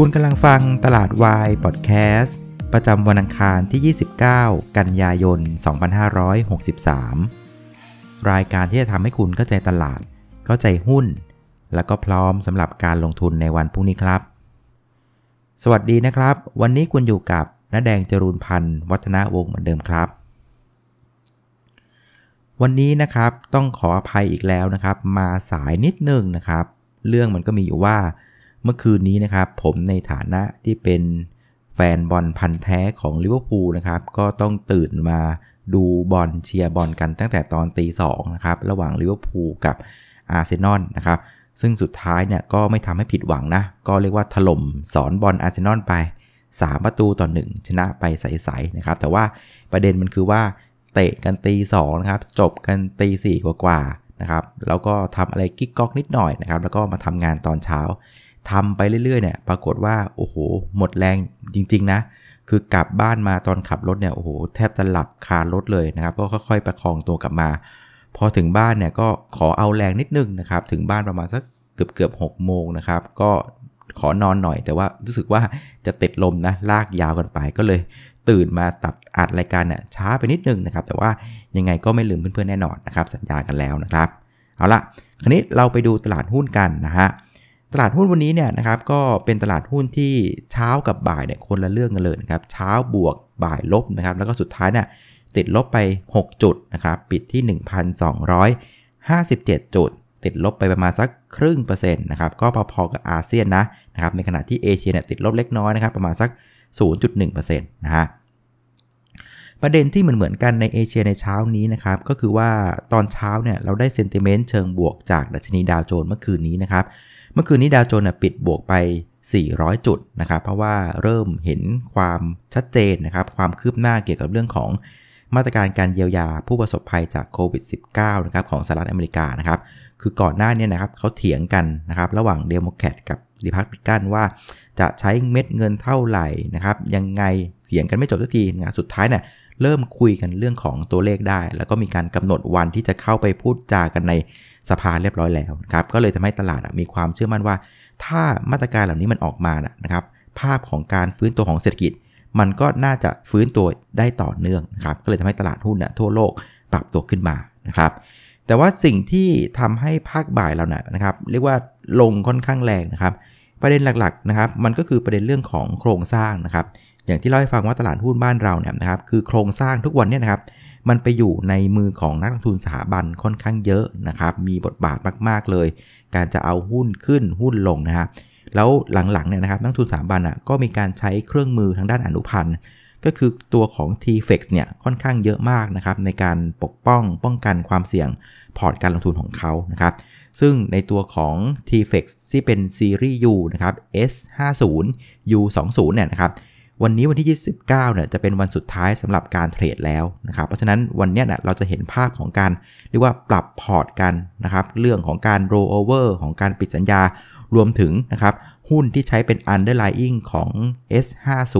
คุณกำลังฟังตลาดวายพอดแคสต์ประจำวันอังคารที่ 29 กันยายน 2563 รายการที่จะทำให้คุณเข้าใจตลาด เข้าใจหุ้น แล้วก็พร้อมสำหรับการลงทุนในวันพรุ่งนี้ครับ สวัสดีนะครับ วันนี้คุณอยู่กับน้าแดงจรูนพันธ์วัฒนาวงศ์เหมือนเดิมครับ วันนี้นะครับต้องขออภัยอีกแล้วนะครับ มาสายนิดนึงนะครับ เรื่องมันก็มีอยู่ว่า เมื่อคืนนี้นะครับ ผมในฐานะที่เป็นแฟนบอลพันธ์แท้ของลิเวอร์พูลนะครับ ก็ต้องตื่นมาดูบอลเชียร์บอลกันตั้งแต่ตอนตีสองนะครับ ระหว่างลิเวอร์พูลกับอาร์เซนอลนะครับ ซึ่งสุดท้ายเนี่ยก็ไม่ทำให้ผิดหวังนะ ก็เรียกว่าถล่มสอนบอลอาร์เซนอลไป 3 ประตูต่อ 1 ชนะไปใสๆนะครับ แต่ว่าประเด็นมันคือว่าเตะกันตีสองนะครับ จบกันตีสี่กว่าๆนะครับ แล้วก็ทำอะไรกิ๊กก๊อกนิดหน่อยนะครับ แล้วก็มาทำงานตอนเช้า ทำไปเรื่อยๆเนี่ยปรากฏว่าโอ้โหหมดแรงจริง ๆ นะ คือกลับบ้านมาตอนขับรถเนี่ยโอ้โหแทบจะหลับคารถเลยนะครับก็ค่อยๆ ประคองตัวกลับมา พอถึงบ้านเนี่ยก็ขอเอาแรงนิดนึงนะครับถึงบ้านประมาณสักเกือบเกือบหกโมงนะครับก็ขอนอนหน่อยแต่ว่ารู้สึกว่าจะติดลมนะลากยาวกันไปก็เลย ตื่นมาตัดอัดรายการเนี่ยช้าไปนิดนึงนะครับ แต่ว่ายังไงก็ไม่ลืมเพื่อนๆแน่นอนนะครับ สัญญากันแล้วนะครับ เอาละคราวนี้เราไปดูตลาดหุ้นกันนะฮะ ลาดหุ้นวันนี้เนี่ยนะครับก็เป็นตลาดหุ้นที่เช้ากับบ่ายเนี่ยคนละเรื่องกันเลยนะครับเช้าบวกบ่ายลบนะครับแล้วก็สุดท้ายเนี่ยติดลบไป 6 จุดนะครับปิดที่ 1,257 จุด ติดลบไปประมาณสักครึ่งเปอร์เซ็นต์นะครับก็พอๆกับอาเซียนนะนะครับในขณะที่เอเชียเนี่ยติดลบเล็กน้อยนะครับประมาณสัก 0.1%นะฮะประเด็นที่เหมือนเหมือนกันในเอเชียในเช้านี้นะครับก็คือว่าตอนเช้าเนี่ยเราได้ sentiment เชิงบวกจากดัชนีดาวโจนส์เมื่อคืนนี้นะครับ เมื่อคืนนี้ดาวโจนส์ปิดบวกไป 400 จุดนะครับ เพราะว่าเริ่มเห็นความชัดเจนนะครับ ความคืบหน้าเกี่ยวกับเรื่องของมาตรการการเยียวยาผู้ประสบภัยจากโควิด -19 นะครับของสหรัฐอเมริกานะครับ คือก่อนหน้านี้นะครับเขาเถียงกันนะครับ ระหว่างเดโมแครตกับริพับลิกันว่า จะใช้เม็ดเงินเท่าไหร่นะครับ ยังไงเถียงกันไม่จบสักทีนะสุดท้ายเนี่ยเริ่มคุยกันเรื่องของตัวเลขได้ แล้วก็มีการกำหนดวันที่จะเข้าไปพูดจากันใน สภาเรียบร้อยแล้วครับก็เลยทำให้ตลาดมีความเชื่อมั่นว่า ถ้ามาตรการเหล่านี้มันออกมานะครับ ภาพของการฟื้นตัวของเศรษฐกิจ มันก็น่าจะฟื้นตัวได้ต่อเนื่องนะครับก็เลยทำให้ตลาดหุ้นทั่วโลกปรับตัวขึ้นมานะครับ แต่ว่าสิ่งที่ทำให้ภาคบ่ายเราเนี่ยนะครับ เรียกว่าลงค่อนข้างแรงนะครับ ประเด็นหลักๆนะครับ มันก็คือประเด็นเรื่องของโครงสร้างนะครับ อย่างที่เล่าให้ฟังว่าตลาดหุ้นบ้านเราเนี่ยนะครับ คือโครงสร้างทุกวันเนี่ยนะครับ มันไปอยู่ในมือของนักลงทุนสถาบันค่อนข้างเยอะนะครับ มีบทบาทมาก ๆ เลย การจะเอาหุ้นขึ้นหุ้นลงนะฮะ แล้วหลังๆเนี่ยนะครับนักทุนสถาบันอะก็มีการใช้เครื่องมือทางด้านอนุพันธ์ ก็คือตัวของ TFX เนี่ยค่อนข้างเยอะมากนะครับในการปกป้องป้องกันความเสี่ยงพอร์ตการลงทุนของเขานะครับ ซึ่งในตัวของ TFEX ที่เป็นซีรีส์ U นะครับ S50 U20 เนี่ยนะครับ วันนี้วันที่ 29เนี่ยจะเป็นวันสุดท้ายสำหรับการเทรดแล้วนะครับเพราะฉะนั้นวันนี้เนี่ยเราจะเห็นภาพของการเรียกว่าปรับพอร์ตกันนะครับเรื่องของการโรเวอร์ของการปิดสัญญารวมถึงนะครับ หุ้นที่ใช้เป็น underlying ของ S50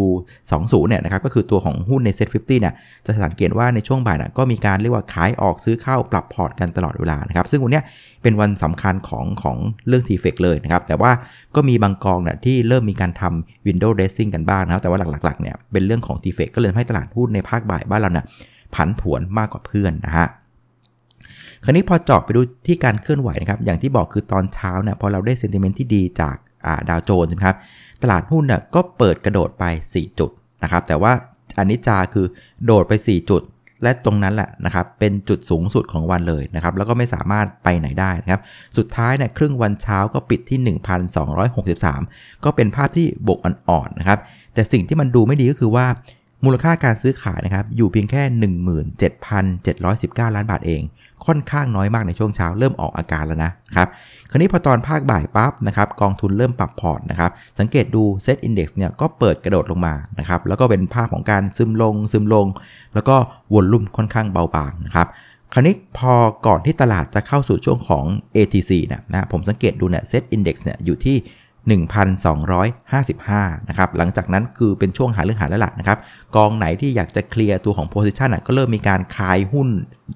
U20 เนี่ยนะครับก็คือตัวของหุ้นใน Set 50เนี่ยจะสังเกตว่าในช่วงบ่ายนะก็มีการเรียกว่าขายออกซื้อเข้าปรับพอร์ตกันตลอดเวลานะครับซึ่งวันนี้เป็นวันสำคัญของของเรื่อง t f e c เลยนะครับแต่ว่าก็มีบางกองนะที่เริ่มมีการทำ window dressing กันบ้างนะครับแต่ว่าหลักๆเนี่ยเป็นเรื่องของ t f e c ก็เลยทำให้ตลาดหุ้นในภาคบ่ายบ้านเราเนี่ยผันผวนมากกว่าเพื่อนนะฮะ คราวนี้พอเจาะไปดูที่การเคลื่อนไหวนะครับอย่างที่บอกคือตอนเช้าเนี่ยพอเราได้ sentiment ที่ดีจากดาวโจนส์ครับตลาดหุ้นเนี่ยก็เปิดกระโดดไป 4 จุดนะครับแต่ว่าอันนี้จาคือโดดไป 4 จุด และตรงนั้นแหละนะครับเป็นจุดสูงสุดของวันเลยนะครับแล้วก็ไม่สามารถไปไหนได้นะครับสุดท้ายเนี่ยครึ่งวันเช้าก็ปิดที่ 1,263 ก็เป็นภาพที่บกอ่อนๆนะครับแต่สิ่งที่มันดูไม่ดีก็คือว่า มูลค่าการซื้อขายนะครับอยู่เพียงแค่ 17,719 ล้านบาทเอง ค่อนข้างน้อยมากในช่วงเช้าเริ่มออกอาการแล้วนะครับคราวนี้พอตอนภาคบ่ายปั๊บนะครับกองทุนเริ่มปรับพอร์ตนะครับสังเกตดู SET Index เนี่ยก็เปิดกระโดดลงมานะครับแล้วก็เป็นภาพของการซึมลงซึมลง แล้วก็ volume ค่อนข้างเบาบางนะครับคราวนี้พอก่อนที่ตลาดจะเข้าสู่ช่วงของ ATC นี่ยนะผมสังเกตดูเนี่ยเซตอินดี x เนี่ยอยู่ที่ 1,255 นะครับ หลังจากนั้นคือเป็นช่วงหาเรื่องหาแล้วล่ะนะครับ กองไหนที่อยากจะเคลียร์ตัวของ position ก็เริ่มมีการคายหุ้น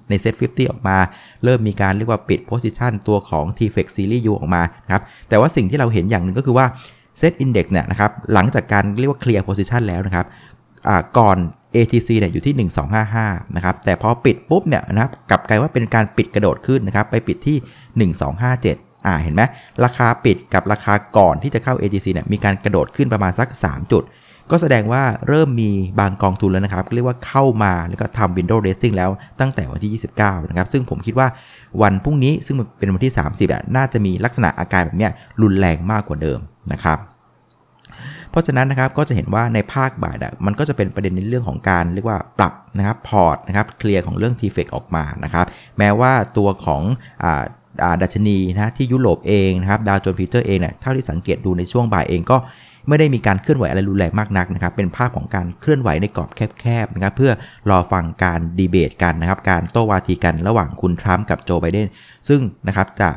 ในเซ็ต50 ออกมา เริ่มมีการเรียกว่าปิด position ตัวของ t f e x Series U ออกมาครับ แต่ว่าสิ่งที่เราเห็นอย่างหนึ่งก็คือว่าเซ็ตอินเดี x เนี่ยนะครับ หลังจากการเรียกว่าเคลียร์โพซิชันแล้วนะครับก่อน ATC เนี่ยอยู่ที่ 1255 นะครับ แต่พอปิดปุ๊บเนี่ยนะครับ กลับกลายว่าเป็นการปิดกระโดดขึ้นนะครับ ไปปิดที่ 1257 อ่าเห็นไหมราคาปิดกับราคาก่อนที่จะเข้า ATC เนี่ยมีการกระโดดขึ้นประมาณสัก 3 จุด ก็แสดงว่าเริ่มมีบางกองทุนแล้วนะครับ เรียกว่าเข้ามาแล้วก็ทำ window dressing แล้วตั้งแต่วันที่ 29 นะครับ ซึ่งผมคิดว่าวันพรุ่งนี้ซึ่งเป็นวันที่ 30อะน่าจะมีลักษณะอาการแบบเนี้ยรุนแรงมากกว่าเดิมนะครับเพราะฉะนั้นนะครับก็จะเห็นว่าในภาคบ่ายนะมันก็จะเป็นประเด็นในเรื่องของการเรียกว่าปรับนะครับพอร์ตนะครับเคลียร์ของเรื่อง t f e c ออกมานะครับแม้ว่าตัวของ ดัชนีนะที่ยุโรปเองนะครับดาวโจนส์ฟีเจอร์เองเนี่ยเท่าที่สังเกตดูในช่วงบ่ายเองก็ไม่ได้มีการเคลื่อนไหวอะไรรุนแรงมากนักนะครับ เป็นภาพของการเคลื่อนไหวในกรอบแคบๆนะครับ เพื่อรอฟังการดีเบตกันนะครับ การโต้วาทีกันระหว่างคุณทรัมป์กับโจไบเดน ซึ่งนะครับจะ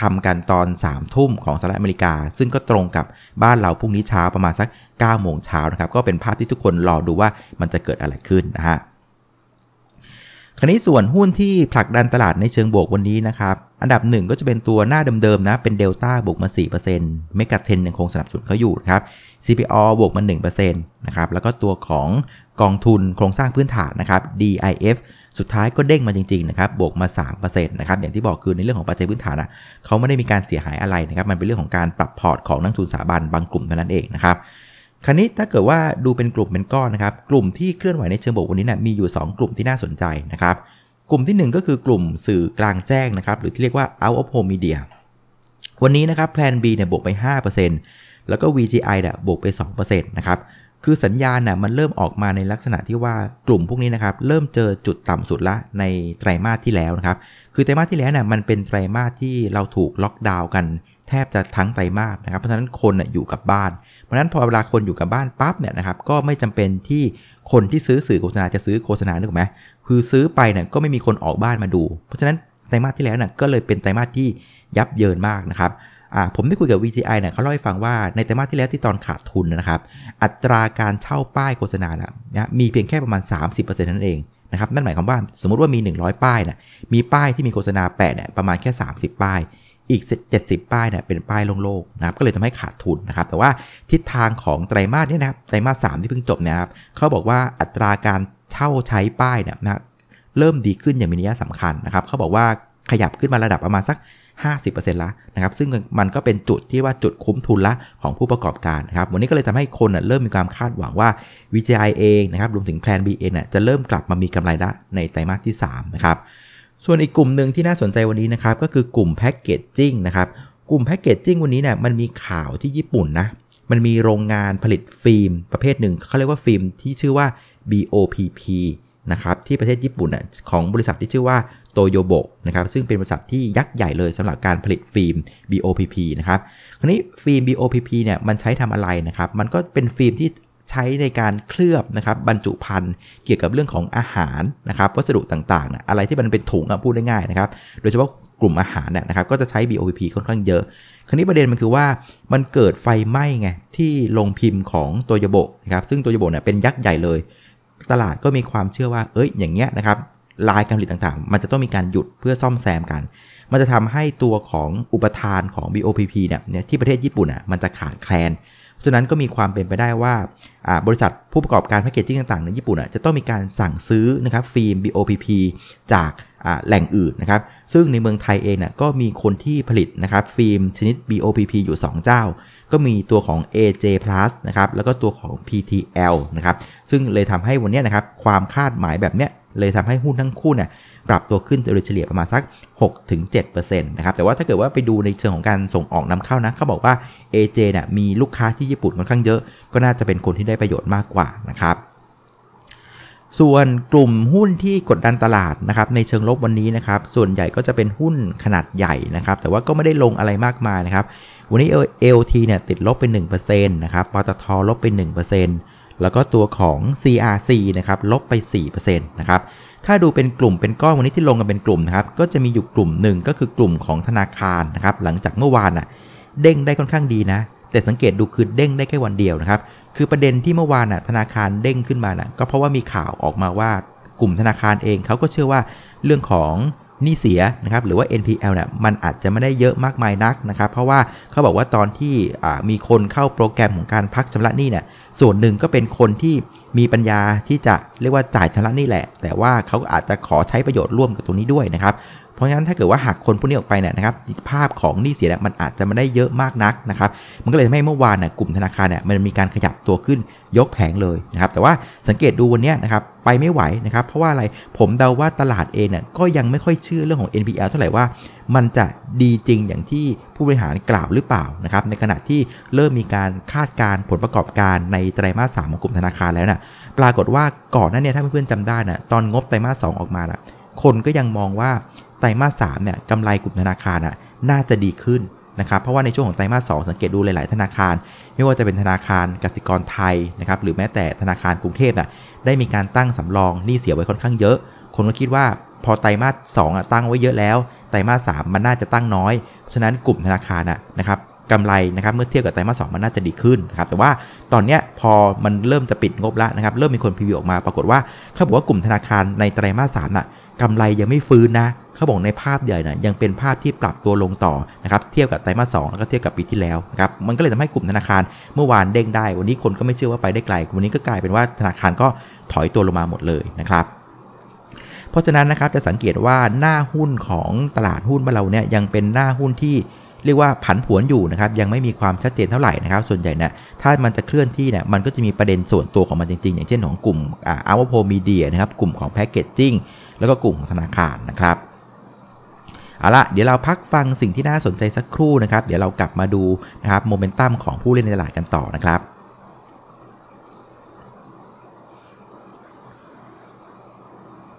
ทำกันตอน3ามทุ่มของสหรัฐอเมริกา ซึ่งก็ตรงกับบ้านเราพรุ่งนี้เช้าประมาณสัก9โมงเช้านะครับ ก็เป็นภาพที่ทุกคนรอดูว่ามันจะเกิดอะไรขึ้นนะฮะ คราวนี้ส่วนหุ้นที่ผลักดันตลาดในเชิงบวกวันนี้นะครับ อันดับหนึ่งก็จะเป็นตัวหน้าเดิมๆนะ เป็นเดลต้าบวกมา 4%เมกะเทนยังคงสนับสนุนเขาอยู่ครับ CPO บวกมา 1%นะครับ แล้วก็ตัวของกองทุนโครงสร้างพื้นฐานนะครับ DIF สุดท้ายก็เด้งมาจริงๆนะครับ บวกมา 3%นะครับ อย่างที่บอกคือในเรื่องของปัจจัยพื้นฐานอะเขาไม่ได้มีการเสียหายอะไรนะครับ มันเป็นเรื่องของการปรับพอร์ตของนักทุนสถาบันบางกลุ่มเท่านั้นเองนะครับ คราวนี้ถ้าเกิดว่าดูเป็นกลุ่มเป็นก้อนนะครับ กลุ่มที่เคลื่อนไหวในเชิงบวกวันนี้นะมีอยู่ 2 กลุ่มที่น่าสนใจนะครับ กลุ่มที่ 1 ก็คือกลุ่มสื่อกลางแจ้งนะครับ หรือที่เรียกว่า out of home media วันนี้นะครับแพลน B เนี่ยบวกไป 5%แล้วก็ VGI เนี่ยบวกไป 2%นะครับ คือสัญญาณน่ะมันเริ่มออกมาในลักษณะที่ว่ากลุ่มพวกนี้นะครับเริ่มเจอจุดต่ำสุดละในไตรมาสที่แล้วนะครับ คือไตรมาสที่แล้วเนี่ยมันเป็นไตรมาสที่เราถูกล็อกดาวน์กัน แทบจะทั้งไตรมาสนะครับ เพราะฉะนั้นคนน่ะอยู่กับบ้าน เพราะฉะนั้นพอเวลาคนอยู่กับบ้านปั๊บเนี่ยนะครับก็ไม่จำเป็นที่คนที่ซื้อสื่อโฆษณาจะซื้อโฆษณานึกไหมคือซื้อไปเนี่ยก็ไม่มีคนออกบ้านมาดู เพราะฉะนั้นไตรมาสที่แล้วเนี่ยก็เลยเป็นไตรมาสที่ยับเยินมากนะครับ ผมได้คุยกับ VGI เนี่ยเขาเล่าให้ฟังว่าในไตรมาสที่แล้วที่ตอนขาดทุนนะครับ อัตราการเช่าป้ายโฆษณานะมีเพียงแค่ประมาณ 30%นั่นเองนะครับนั่นหมายความว่าสมมติว่ามี 100 ป้ายนะมีป้ายที่มีโฆษณาแปะเนี่ยประมาณแค่ 30 ป้าย อีก 70 ป้ายเนี่ยเป็นป้ายโล่งๆนะครับก็เลยทำให้ขาดทุนนะครับแต่ว่าทิศทางของไตรมาสนี้นะครับไตรมาส3ที่เพิ่งจบเนี่ยครับเขาบอกว่าอัตราการเช่าใช้ป้ายเนี่ยนะเริ่มดีขึ้นอย่างมีนัยสำคัญนะครับเขาบอกว่าขยับขึ้นมาระดับประมาณสัก 50%ละนะครับซึ่งมันก็เป็นจุดที่ว่าจุดคุ้มทุนละของผู้ประกอบการนะครับวันนี้ก็เลยทำให้คนเริ่มมีความคาดหวังว่า VGI เองนะครับรวมถึงแพลน B เองจะเริ่มกลับมามีกำไรละในไตรมาสที่3นะครับส่วนอีกกลุ่มหนึ่งที่น่าสนใจวันนี้นะครับก็คือกลุ่มแพ็กเกจจิ้งนะครับกลุ่มแพ็กเกจจิ้งวันนี้เนี่ยมันมีข่าวที่ญี่ปุ่นนะมันมีโรงงานผลิตฟิล์มประเภทหนึ่งเขาเรียกว่าฟิล์มที่ชื่อว่า BOPP นะครับที่ประเทศญี่ปุ่นของบริษัทที่ชื่อว่าโตโยโบะนะครับซึ่งเป็นบริษัทที่ยักษ์ใหญ่เลยสำหรับการผลิตฟิล์ม BOPP นะครับคราวนี้ฟิล์ม BOPP เนี่ยมันใช้ทำอะไรนะครับ มันก็เป็นฟิล์มที่ใช้ในการเคลือบนะครับบรรจุภัณฑ์เกี่ยวกับเรื่องของอาหารนะครับวัสดุต่างๆนะอะไรที่มันเป็นถุงพูดได้ง่ายนะครับ โดยเฉพาะกลุ่มอาหารเนี่ยนะครับก็จะใช้ BOPP ค่อนข้างเยอะ คราวนี้ประเด็นมันคือว่ามันเกิดไฟไหม้ไงที่ลงพิมพ์ของโตโยโบะนะครับซึ่งโตโยโบะเนี่ยเป็นยักษ์ใหญ่เลย ตลาดก็มีความเชื่อว่า เอ้ย อย่างเงี้ยนะครับลายการผลิตต่างๆ มันจะต้องมีการหยุดเพื่อซ่อมแซมกัน มันจะทำให้ตัวของอุปทานของ BOPP เนี่ยที่ประเทศญี่ปุ่นอะมันจะขาดแคลน ฉะนั้นก็มีความเป็นไปได้ว่า บริษัทผู้ประกอบการแพคเกจจิ้งต่างๆ ในญี่ปุ่นอะจะต้องมีการสั่งซื้อนะครับฟิล์ม BOPP จากแหล่งอื่นนะครับ ซึ่งในเมืองไทยเองน่ยก็มีคนที่ผลิตนะครับฟิล์มชนิด BOPP อยู่ 2 เจ้า ก็มีตัวของ AJ Plus นะครับแล้วก็ตัวของ PTL นะครับซึ่งเลยทำให้วันนี้นะครับความคาดหมายแบบเนี้ยเลยทำให้หุ้นทั้งคู่เนี่ยปรับตัวขึ้นโดยเฉลี่ยประมาณสัก 6-7%นะครับแต่ว่าถ้าเกิดว่าไปดูในเชิงของการส่งออกนำเข้านะเขาบอกว่า AJ เนี่ยมีลูกค้าที่ญี่ปุ่นค่อนข้างเยอะ ก็น่าจะเป็นคนที่ได้ประโยชน์มากกว่านะครับ ส่วนกลุ่มหุ้นที่กดดันตลาดนะครับในเชิงลบวันนี้นะครับส่วนใหญ่ก็จะเป็นหุ้นขนาดใหญ่นะครับแต่ว่าก็ไม่ได้ลงอะไรมากมายนะครับวันนี้ LT เนี่ยติดลบไป1%นะครับปตทลบไป 1%แล้วก็ตัวของ CRC นะครับลบไป4%นะครับถ้าดูเป็นกลุ่มเป็นก้อนวันนี้ที่ลงกันเป็นกลุ่มนะครับก็จะมีอยู่กลุ่มหนึ่งก็คือกลุ่มของธนาคารนะครับหลังจากเมื่อวานอะเด้งได้ค่อนข้างดีนะ แต่สังเกตดูคือเด้งได้แค่วันเดียวนะครับ คือประเด็นที่เมื่อวานอะธนาคารเด้งขึ้นมาน่ะก็เพราะว่ามีข่าวออกมาว่ากลุ่มธนาคารเองเขาก็เชื่อว่าเรื่องของหนี้เสียนะครับหรือว่า NPL เนี่ยมันอาจจะไม่ได้เยอะมากมายนักนะครับ เพราะว่าเขาบอกว่าตอนที่มีคนเข้าโปรแกรมของการพักชำระหนี้เนี่ยส่วนหนึ่งก็เป็นคนที่มีปัญญาที่จะเรียกว่าจ่ายชำระหนี้แหละ แต่ว่าเขาอาจจะขอใช้ประโยชน์ร่วมกับตรงนี้ด้วยนะครับ ราะฉะนั้นถ้าเกิดว่าหักคนพวกนี้ออกไปเนี่ยนะครับภาพของหนี้เสียเนี่ยมันอาจจะไม่ได้เยอะมากนักนะครับมันก็เลยทำให้เมื่อวานน่ยกลุ่มธนาคารเนี่ยมันมีการขยับตัวขึ้นยกแผงเลยนะครับแต่ว่าสังเกตดูวันนี้นะครับไปไม่ไหวนะครับเพราะว่าอะไรผมเดาว่าตลาดเองเนี่ยก็ยังไม่ค่อยเชื่อเรื่องของ NPL เท่าไหร่ว่า มันจะดีจริงอย่างที่ผู้บริหารกล่าวหรือเปล่านะครับในขณะที่เริ่มมีการคาดการผลประกอบการในไตรมาสสามของกลุ่มธนาคารแล้วนะ่ะปรากฏว่าก่อนหน้านี้ถ้าเพื่อนๆจำได้นะตอนงบไตรมาสสออกมานะ คนก็ยังมองว่าไตรมาสสามเนี่ยกำไรกลุ่มธนาคารอะน่าจะดีขึ้นนะครับเพราะว่าในช่วงของไตรมาสสสังเกตดูหลาย ๆ ธนาคาร ไม่ว่าจะเป็นธนาคารกสิกรไทยนะครับหรือแม้แต่ธนาคารกรุงเทพอะได้มีการตั้งสำรองหนี้เสียไว้ค่อนข้างเยอะ คนก็คิดว่าพอไตรมาสสองตั้งไว้เยอะแล้ว ไตรมาสสามมันน่าจะตั้งน้อย เพราะฉะนั้นกลุ่มธนาคารนะครับกำไรนะครับเมื่อเทียบกับไตรมาสสมันน่าจะดีขึ้นนะครับแต่ว่าตอนนี้พอมันเริ่มจะปิดงบแล้วนะครับเริ่มมีคนพรีวิวออกมาปรากฏว่าเขาบอกว่ากลุ่มธนาคารในไตรมาสสามอะ กำไรยังไม่ฟื้นนะเขาบอกในภาพใหญ่นะยังเป็นภาพที่ปรับตัวลงต่อนะครับเทียบกับไตรมาสสแล้วก็เทียบกับปีที่แล้วนะครับมันก็เลยทำให้กลุ่มธนาคารเมื่อวานเด้งได้ วันนี้คนก็ไม่เชื่อว่าไปได้ไกลวันนี้ก็กลายเป็นว่าธนาคารก็ถอยตัวลงมาหมดเลยนะครับเพราะฉะนั้นนะครับจะสังเกตว่าหน้าหุ้นของตลาดหุ้นบ้านเราเนี่ยยังเป็นหน้าหุ้นที่เรียกว่าผันผวนอยู่นะครับยังไม่มีความชัดเจนเท่าไหร่นะครับ ส่วนใหญ่เนี่ยถ้ามันจะเคลื่อนที่เนี่ยมันก็จะมีประเด็นส่วนตัวของมันจริงๆ อย่างเช่นของกลุ่มอาร์วโพมีเดียนะครับกลุ่มของแพคเกจจิ้ง แล้วก็กลุ่มของธนาคารนะครับเอาละเดี๋ยวเราพักฟังสิ่งที่น่าสนใจสักครู่นะครับ เดี๋ยวเรากลับมาดูนะครับโมเมนตัมของผู้เล่นในตลาดกันต่อนะครับ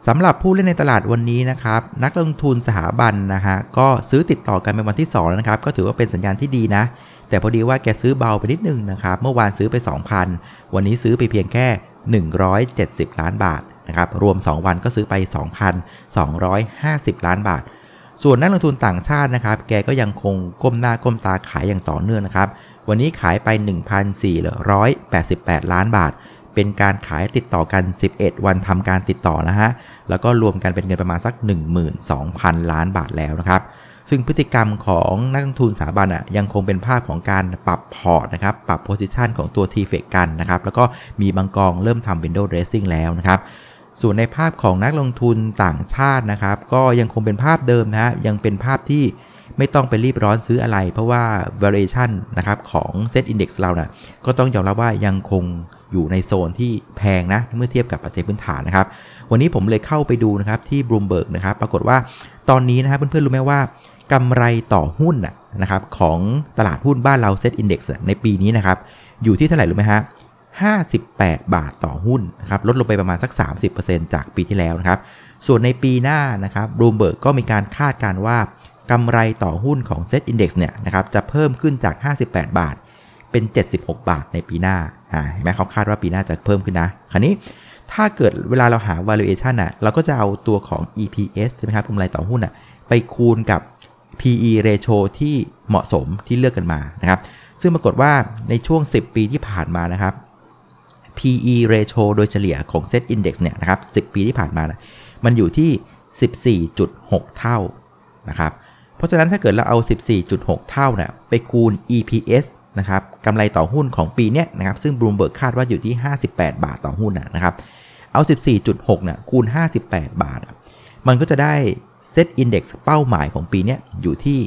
สำหรับผู้เล่นในตลาดวันนี้นะครับ นักลงทุนสถาบันนะฮะก็ซื้อติดต่อกันเป็นวันที่2แล้วนะครับ ก็ถือว่าเป็นสัญญาณที่ดีนะ แต่พอดีว่าแกซื้อเบาไปนิดนึงนะครับ เมื่อวานซื้อไป 2,000 วันนี้ซื้อไปเพียงแค่ 170 ล้านบาท นะครับรวม 2 วันก็ซื้อไป 2,250 ล้านบาท ส่วนนักลงทุนต่างชาตินะครับ แกก็ยังคงก้มหน้าก้มตาขายอย่างต่อเนื่องนะครับ วันนี้ขายไป 1,488 ล้านบาท เป็นการขายติดต่อกัน 11 วันทำการติดต่อนะฮะ แล้วก็รวมกันเป็นเงินประมาณสัก 12,000 ล้านบาทแล้วนะครับซึ่งพฤติกรรมของนักลงทุนสถาบันอะยังคงเป็นภาพของการปรับพอร์ตนะครับ ปรับ position ของตัว t f เฟกันนะครับ แล้วก็มีบางกองเริ่มทำ window dressing แล้วนะครับ ส่วนในภาพของนักลงทุนต่างชาตินะครับ ก็ยังคงเป็นภาพเดิมนะฮะยังเป็นภาพที่ไม่ต้องไปรีบร้อนซื้ออะไร เพราะว่า valuation นะครับของ set index เรานะ่ะก็ต้องยอมรับว่ายังคงอยู่ในโซนที่แพงนะ เมื่อเทียบกับปัจจัยพื้นฐานนะครับ วันนี้ผมเลยเข้าไปดูนะครับที่ Bloomberg นะครับ ปรากฏว่าตอนนี้นะครับเพื่อนๆรู้ไหมว่ากำไรต่อหุ้นนะครับของตลาดหุ้นบ้านเรา Set Index ในปีนี้นะครับอยู่ที่เท่าไหร่รู้ไหมฮะ 58 บาทต่อหุ้นนะครับลดลงไปประมาณสัก 30%จากปีที่แล้วนะครับ ส่วนในปีหน้านะครับ Bloomberg ก็มีการคาดการว่ากำไรต่อหุ้นของ Set Index เนี่ยนะครับจะเพิ่มขึ้นจาก 58 บาท เป็น 76 บาทในปีหน้าเห็นไหมเขาคาดว่าปีหน้าจะเพิ่มขึ้นนะ คราวนี้ถ้าเกิดเวลาเราหา valuation อะเราก็จะเอาตัวของ EPS ใช่ไหมครับกำไรต่อหุ้นอะไปคูณกับ PE ratio ที่เหมาะสมที่เลือกกันมานะครับ ซึ่งปรากฏว่าในช่วง 10 ปีที่ผ่านมานะครับ PE ratio โดยเฉลี่ยของ Set Index เนี่ยนะครับ 10 ปีที่ผ่านมานะมันอยู่ที่ 14.6 เท่านะครับ เพราะฉะนั้นถ้าเกิดเราเอา 14.6 เท่านะ่ยไปคูณ EPS นะครับกำไรต่อหุ้นของปีเนี้ยนะครับ ซึ่ง Bloomberg คาดว่าอยู่ที่ 58 บาทต่อหุ้นนะครับ เอา 14.6นะคูณ 58 บาท มันก็จะได้เซตอินดี x เป้าหมายของปีเนี้ยอยู่ที่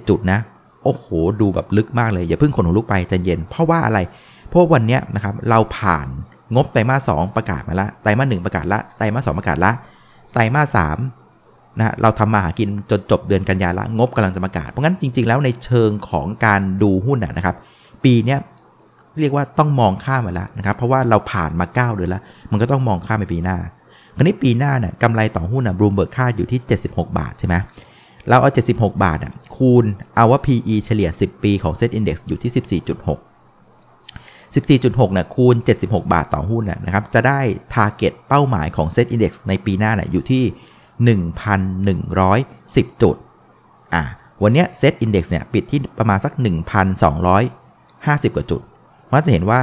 847 จุดนะ โอ้โห ดูแบบลึกมากเลย อย่าเพิ่งขนหัวลุกไปใจเย็น เพราะว่าอะไร เพราะวันนี้นะครับเราผ่านงบไตรมาส2ประกาศมาละไตรมาส1ประกาศละไตรมาส2ประกาศละไตรมาส3นะเราทำมาหากินจนจบเดือนกันยาละงบกำลังจะประกาศ เพราะงั้นจริง ๆ แล้วในเชิงของการดูหุ้นนะครับ ปีนี้เรียกว่าต้องมองข้ามไปแล้วนะครับ เพราะว่าเราผ่านมา 9 เดือนแล้ว มันก็ต้องมองข้ามไปปีหน้าคราวนี้ปีหน้าเนี่ยกำไรต่อหุ้นอะบลูมเบิร์กค่าอยู่ที่ 76 บาทใช่ไหมเราเอา 76 บาทอะคูณเอาว่า PE เฉลี่ย 10 ปีของ Set Index อยู่ที่ 14.6 14.6เนี่ยคูณ 76 บาทต่อหุ้นนะครับ จะได้ Target เป้าหมายของ Set Index ในปีหน้าเนี่ยอยู่ที่ 1,110 จุด อะ วันนี้ Set Index เนี่ยปิดที่ประมาณสัก 1,250 กว่าจุด มันจะเห็นว่า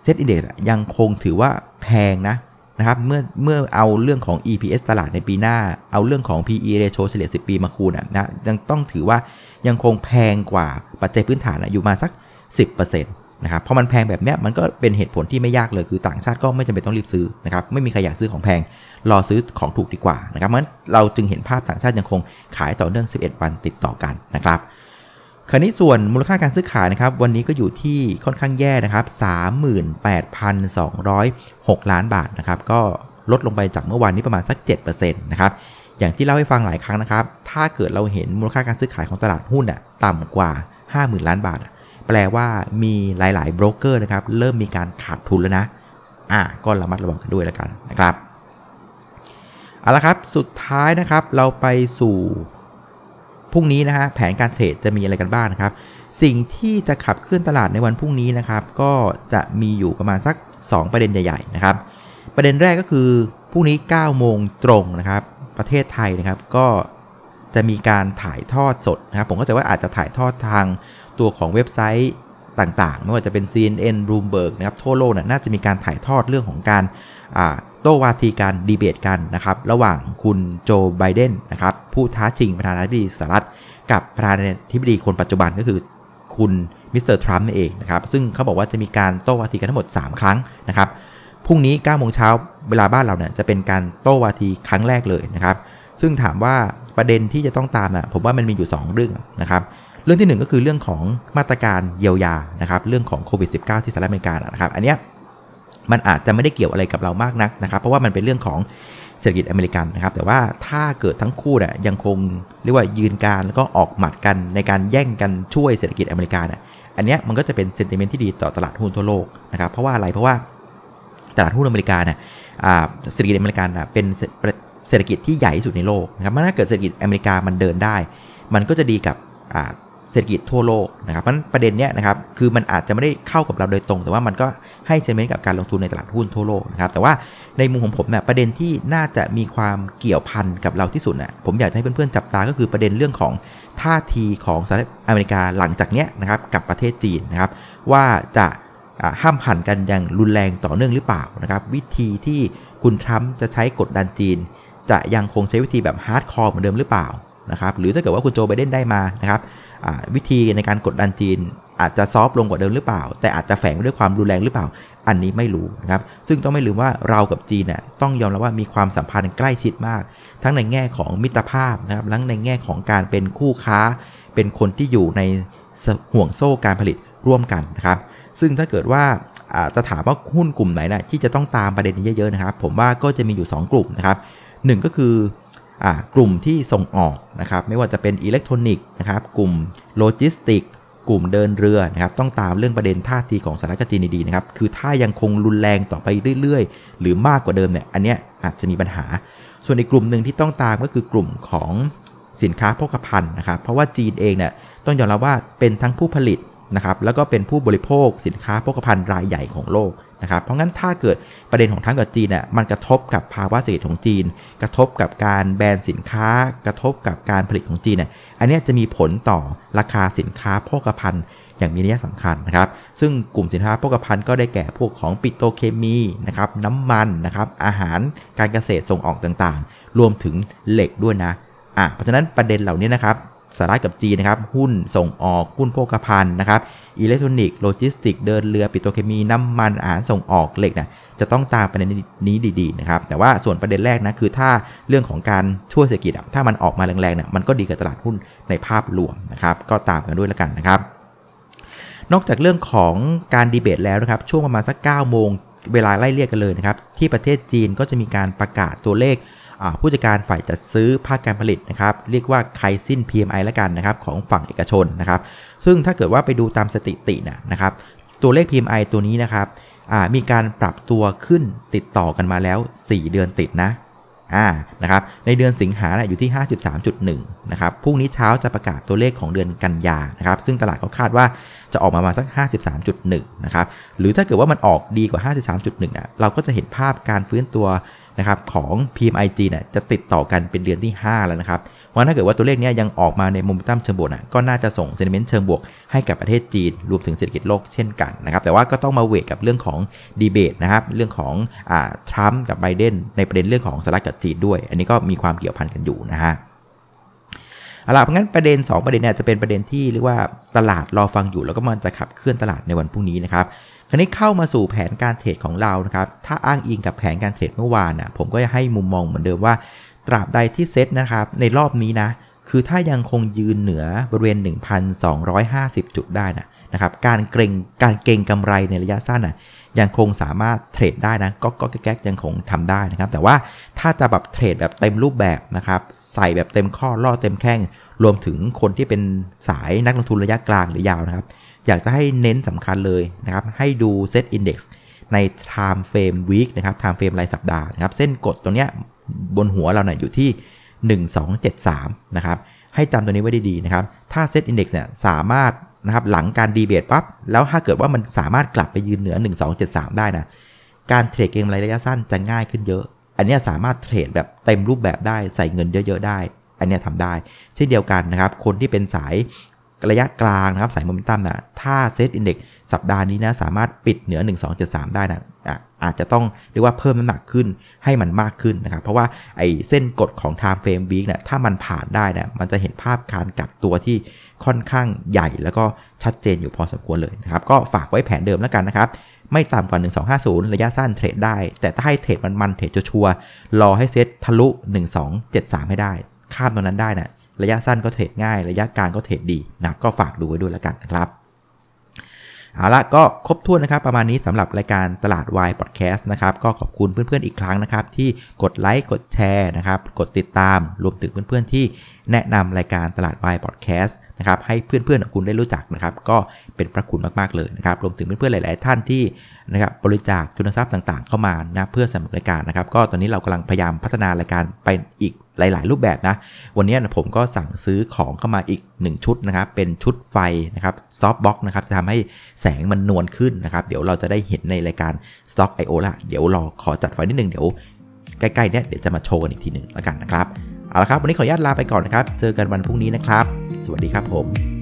เซตอินด็กยังคงถือว่าแพงนะนะครับ เมื่อเมื่อเอาเรื่องของ EPS ตลาดในปีหน้า เอาเรื่องของ PE ratio เฉลี่ย 10 ปีมาคูณนะยังต้องถือว่ายังคงแพงกว่าปัจจัยพื้นฐานอยู่มาสัก 10% นะครับพอมันแพงแบบนี้มันก็เป็นเหตุผลที่ไม่ยากเลยคือต่างชาติก็ไม่จำเป็นต้องรีบซื้อนะครับไม่มีใครอยากซื้อของแพงรอซื้อของถูกดีกว่านะครับมันเราจึงเห็นภาพต่างชาติยังคงขายต่อเนื่อง 11 วันติดต่อกันนะครับคราวนี้ส่วนมูลค่าการซื้อขายนะครับวันนี้ก็อยู่ที่ค่อนข้างแย่นะครับ38,206 ล้านบาทนะครับก็ลดลงไปจากเมื่อวานนี้ประมาณสัก7%นะครับอย่างที่เล่าให้ฟังหลายครั้งนะครับ ถ้าเกิดเราเห็นมูลค่าการซื้อขายของตลาดหุ้นอะต่ำกว่า 50,000 ล้านบาท แปลว่ามีหลายๆโบรกเกอร์นะครับเริ่มมีการขาดทุนแล้วนะอะก็ระมัดระวังกันด้วยแล้วกันนะครับเอาละครับสุดท้ายนะครับเราไปสู่พรุ่งนี้นะฮะแผนการเทรดจะมีอะไรกันบ้างนะครับ สิ่งที่จะขับเคลื่อนตลาดในวันพรุ่งนี้นะครับ ก็จะมีอยู่ประมาณสัก 2 ประเด็นใหญ่ๆนะครับ ประเด็นแรกก็คือพรุ่งนี้9โมงตรงนะครับ ประเทศไทยนะครับก็จะมีการถ่ายทอดสดนะครับ ผมก็จะว่าอาจจะถ่ายทอดทาง ตัวของเว็บไซต์ต่างๆ ไม่ว่าจะเป็น CNN Bloomberg นะครับทั่วโลกน่าจะมีการถ่ายทอดเรื่องของการโต้วาทีการดีเบตกันนะครับระหว่างคุณโจไบเดนนะครับผู้ท้าชิงประธานาธิบดีสหรัฐกับประธานาธิบดีคนปัจจุบันก็คือคุณมิสเตอร์ทรัมป์นั่นเองนะครับซึ่งเขาบอกว่าจะมีการโต้วาทีกันทั้งหมด 3 ครั้งนะครับพรุ่งนี้9โมงเช้าเวลาบ้านเราเนี่ยจะเป็นการโต้วาทีครั้งแรกเลยนะครับซึ่งถามว่าประเด็นที่จะต้องตามนะผมว่ามันมีอยู่ 2 เรื่องนะครับ เรื่องที่ 1 ก็คือเรื่องของมาตรการเยียวยานะครับเรื่องของโควิด -19 ที่สหรัฐอเมริกานะครับอันเนี้ยมันอาจจะไม่ได้เกี่ยวอะไรกับเรามากนักนะครับ เพราะว่ามันเป็นเรื่องของเศรษฐกิจอเมริกันนะครับ แต่ว่าถ้าเกิดทั้งคู่เนี่ยยังคงเรียกว่ายืนกรานแล้วก็ออกหมัดกันในการแย่งกันช่วยเศรษฐกิจอเมริกาเนี่ยอันนี้มันก็จะเป็น sentiment ที่ดีต่อตลาดหุ้นทั่วโลกนะครับเพราะว่าอะไรเพราะว่าตลาดหุ้นอเมริกาเนี่ยเศรษฐกิจอเมริกันเป็นเศรษฐกิจที่ใหญ่ที่สุดในโลกนะครับถ้าเกิดเศรษฐกิจอเมริกามันเดินได้ มันก็จะดีกับ เศรษฐกิจทั่วโลกนะครับเพราะประเด็นเนี้ยนะครับคือมันอาจจะไม่ได้เข้ากับเราโดยตรง แต่ว่ามันก็ให้เซนเมนต์กับการลงทุนในตลาดหุ้นทั่วโลกนะครับแต่ว่าในมุมของผมเนี่ยประเด็นที่น่าจะมีความเกี่ยวพันกับเราที่สุดน่ะผมอยากให้เพื่อนๆจับตาก็คือประเด็นเรื่องของท่าทีของสหรัฐอเมริกาหลังจากเนี้ยนะครับกับประเทศจีนนะครับว่าจะห้ามหันกันอย่างรุนแรงต่อเนื่องหรือเปล่านะครับวิธีที่คุณทรัมป์จะใช้กดดันจีน จะยังคงใช้วิธีแบบ hardcore เหมือนเดิมหรือเปล่านะครับหรือถ้าเกิดว่าคุณโจไบเดนได้มานะครับ วิธีในการกดดันจีน อาจจะ soft ลงกว่าเดิมหรือเปล่า แต่อาจจะแฝงด้วยความรุนแรงหรือเปล่า อันนี้ไม่รู้นะครับ ซึ่งต้องไม่ลืมว่าเรากับจีนเนี่ยต้องยอมรับว่ามีความสัมพันธ์ใกล้ชิดมาก ทั้งในแง่ของมิตรภาพนะครับทั้งในแง่ของการเป็นคู่ค้า เป็นคนที่อยู่ในห่วงโซ่การผลิตร่วมกันนะครับ ซึ่งถ้าเกิดว่าจะถามว่าหุ้นกลุ่มไหนนะที่จะต้องตามประเด็นนี้เยอะๆนะครับ ผมว่าก็จะมีอยู่ 2 กลุ่มนะครับก็คือ กลุ่มที่ส่งออกนะครับไม่ว่าจะเป็นอิเล็กทรอนิกส์นะครับกลุ่มโลจิสติกกลุ่มเดินเรือนะครับต้องตามเรื่องประเด็นท่าทีของสหรัฐกับจีนดีๆนะครับคือถ้ายังคงรุนแรงต่อไปเรื่อยๆ หรือมากกว่าเดิมเนี่ยอันเนี้ยอาจจะมีปัญหา ส่วนอีกกลุ่มหนึ่งที่ต้องตามก็คือกลุ่มของสินค้าโภคภัณฑ์นะครับเพราะว่าจีนเองเนี่ยต้องยอมรับว่าเป็นทั้งผู้ผลิตนะครับแล้วก็เป็นผู้บริโภคสินค้าโภคภัณฑ์รายใหญ่ของโลก นะครับ เพราะงั้นถ้าเกิดประเด็นของทั้งกับจีนเนี่ยมันกระทบกับภาวะเศรษฐกิจของจีน กระทบกับการแบนสินค้า กระทบกับการผลิตของจีนเนี่ยอันนี้จะมีผลต่อราคาสินค้าโภคภัณฑ์อย่างมีนัยสำคัญนะครับ ซึ่งกลุ่มสินค้าโภคภัณฑ์ก็ได้แก่พวกของปิโตเคมีนะครับน้ำมันนะครับอาหารการเกษตรส่งออกต่างๆ รวมถึงเหล็กด้วยนะอะเพราะฉะนั้นประเด็นเหล่านี้นะครับ สหรัฐกับจีนนะครับ หุ้นส่งออก หุ้นโภคภัณฑ์นะครับ อิเล็กทรอนิกส์ โลจิสติก เดินเรือ ปิโตรเคมี น้ำมันอาหารส่งออกเหล็กนะจะต้องตามประเด็นนี้ดีๆนะครับ แต่ว่าส่วนประเด็นแรกนะคือถ้าเรื่องของการช่วยเศรษฐกิจ ถ้ามันออกมาแรงๆเนี่ยมันก็ดีกับตลาดหุ้นในภาพรวมนะครับ ก็ตามกันด้วยแล้วกันนะครับ นอกจากเรื่องของการดีเบตแล้วนะครับ ช่วงประมาณสัก9โมงเวลาไล่เรียกกันเลยนะครับ ที่ประเทศจีนก็จะมีการประกาศตัวเลข ผู้จัดการฝ่ายจัดซื้อภาคการผลิตนะครับเรียกว่าไคซิน PMI แล้วกันนะครับของฝั่งเอกชนนะครับซึ่งถ้าเกิดว่าไปดูตามสถิตินะครับตัวเลข PMI ตัวนี้นะครับมีการปรับตัวขึ้นติดต่อกันมาแล้ว 4 เดือนติดนะอ่านะครับในเดือนสิงหาอยู่ที่ 53.1นะครับพรุ่งนี้เช้าจะประกาศตัวเลขของเดือนกันยานะครับซึ่งตลาดเขาคาดว่าจะออกมามาสัก 53.1นะครับหรือถ้าเกิดว่ามันออกดีกว่า 53.1อะเราก็จะเห็นภาพการฟื้นตัว นะครับของ PMIG เนี่ยจะติดต่อกันเป็นเดือนที่ 5 แล้วนะครับเพราะถ้าเกิดว่าตัวเลขนี้ยังออกมาในมเมตั้มเชิงบวกนะก็น่าจะส่งเซนิเมนต์เชิงบวกให้กับประเทศจีนรวมถึงเศรษฐกิจโลกเช่นกันนะครับแต่ว่าก็ต้องมาเวทกับเรื่องของดีเบตนะครับเรื่องของอ่าทรัมป์กับไบเดนในประเด็นเรื่องของสหรัฐกับจีนด้วย อันนี้ก็มีความเกี่ยวพันกันอยู่นะฮะเอาล่ะเพราะงั้นประเด็น 2 ประเด็นเนี่ยจะเป็นประเด็นที่เรียกว่าตลาดรอฟังอยู่แล้วก็มันจะขับเคลื่อนตลาดในวันพรุ่งนี้นะครับ คราวนี้เข้ามาสู่แผนการเทรดของเรานะครับ ถ้าอ้างอิงกับแผนการเทรดเมื่อวานนะผมก็จะให้มุมมองเหมือนเดิมว่า ตราบใดที่เซ็ตนะครับ ในรอบนี้นะ คือถ้ายังคงยืนเหนือบริเวณ 1,250 จุดได้นะนะครับ การเกรงการเก่งกำไรในระยะสั้นนะยังคงสามารถเทรดได้นะก็ก็แก๊กยังคงทำได้นะครับ แต่ว่าถ้าจะแบบเทรดแบบเต็มรูปแบบนะครับ ใส่แบบเต็มข้อล่อเต็มแข้ง รวมถึงคนที่เป็นสายนักลงทุนระยะกลางหรือยาวนะครับ อยากจะให้เน้นสำคัญเลยนะครับ ให้ดู SET Index ใน time frame week นะครับ time frame รายสัปดาห์นะครับ เส้นกดตัวเนี้ยบนหัวเราเนี่ยอยู่ที่ 1273 นะครับ ให้จำตัวนี้ไว้ดีๆนะครับ ถ้าเซตอินดี x เนี่ยสามารถนะครับหลังการดีเบตปั๊บ แล้วถ้าเกิดว่ามันสามารถกลับไปยืนเหนือ 1273 ได้นะ การเทรดเกมระยะสั้นจะง่ายขึ้นเยอะ อันนี้สามารถเทรดแบบเต็มรูปแบบได้ใส่เงินเยอะ ๆ ได้ อันนี้ทำได้ เช่นเดียวกันนะครับ คนที่เป็นสาย ระยะกลางนะครับสายโมเมนตัมนะถ้าเซตอินเดี x สัปดาห์นี้นะสามารถปิดเหนือ 1273 ได้นะอาจจะต้องเรียกว่าเพิ่มน้ำหนักขึ้นให้มันมากขึ้นนะครับ เพราะว่าไอ้เส้นกดของ time frame week เนี่ยถ้ามันผ่านได้นะมันจะเห็นภาพการกลับตัวที่ค่อนข้างใหญ่แล้วก็ชัดเจนอยู่พอสมควรเลยนะครับ ก็ฝากไว้แผนเดิมแล้วกันนะครับไม่ต่ำกว่า 1250 ระยะสั้นเทรดได้ แต่ถ้าให้เทรดมันมันเทรดชัวร์รอให้เซตทะลุ 1273 ให้ได้ ข้ามตรงนั้นได้นะ ระยะสั้นก็เทรดง่าย ระยะกลางก็เทรดดีนะก็ฝากดูไว้ด้วยแล้วกันนะครับเอาละก็ครบถ้วนนะครับประมาณนี้สำหรับรายการตลาดวายพอดแคสต์นะครับก็ขอบคุณเพื่อนๆอีกครั้งนะครับ ที่กดไลค์กดแชร์นะครับกดติดตามรวมถึงเพื่อนๆที่แนะนำรายการตลาดวายพอดแคสต์นะครับให้เพื่อนๆของคุณได้รู้จักนะครับ ก็เป็นพระคุณมากๆเลยนะครับรวมถึงเพื่อนๆหลาย ๆ ท่านที่นะครับบริจาคทุนทรัพย์ต่างๆ เข้ามานะเพื่อสนับสนุนรายการนะครับ ก็ตอนนี้เรากำลังพยายามพัฒนารายการไปอีก หลาย ๆ รูปแบบนะ วันนี้ผมก็สั่งซื้อของเข้ามาอีก 1 ชุดนะครับ เป็นชุดไฟนะครับ softbox นะครับ จะทำให้แสงมันนวลขึ้นนะครับ เดี๋ยวเราจะได้เห็นในรายการ Stock I.O. ละ เดี๋ยวรอขอจัดไฟนิดนึง เดี๋ยวใกล้ ๆ เนี้ยเดี๋ยวจะมาโชว์กันอีกทีหนึ่งแล้วกันนะครับ เอาละครับ วันนี้ขออนุญาตลาไปก่อนนะครับ เจอกันวันพรุ่งนี้นะครับ สวัสดีครับผม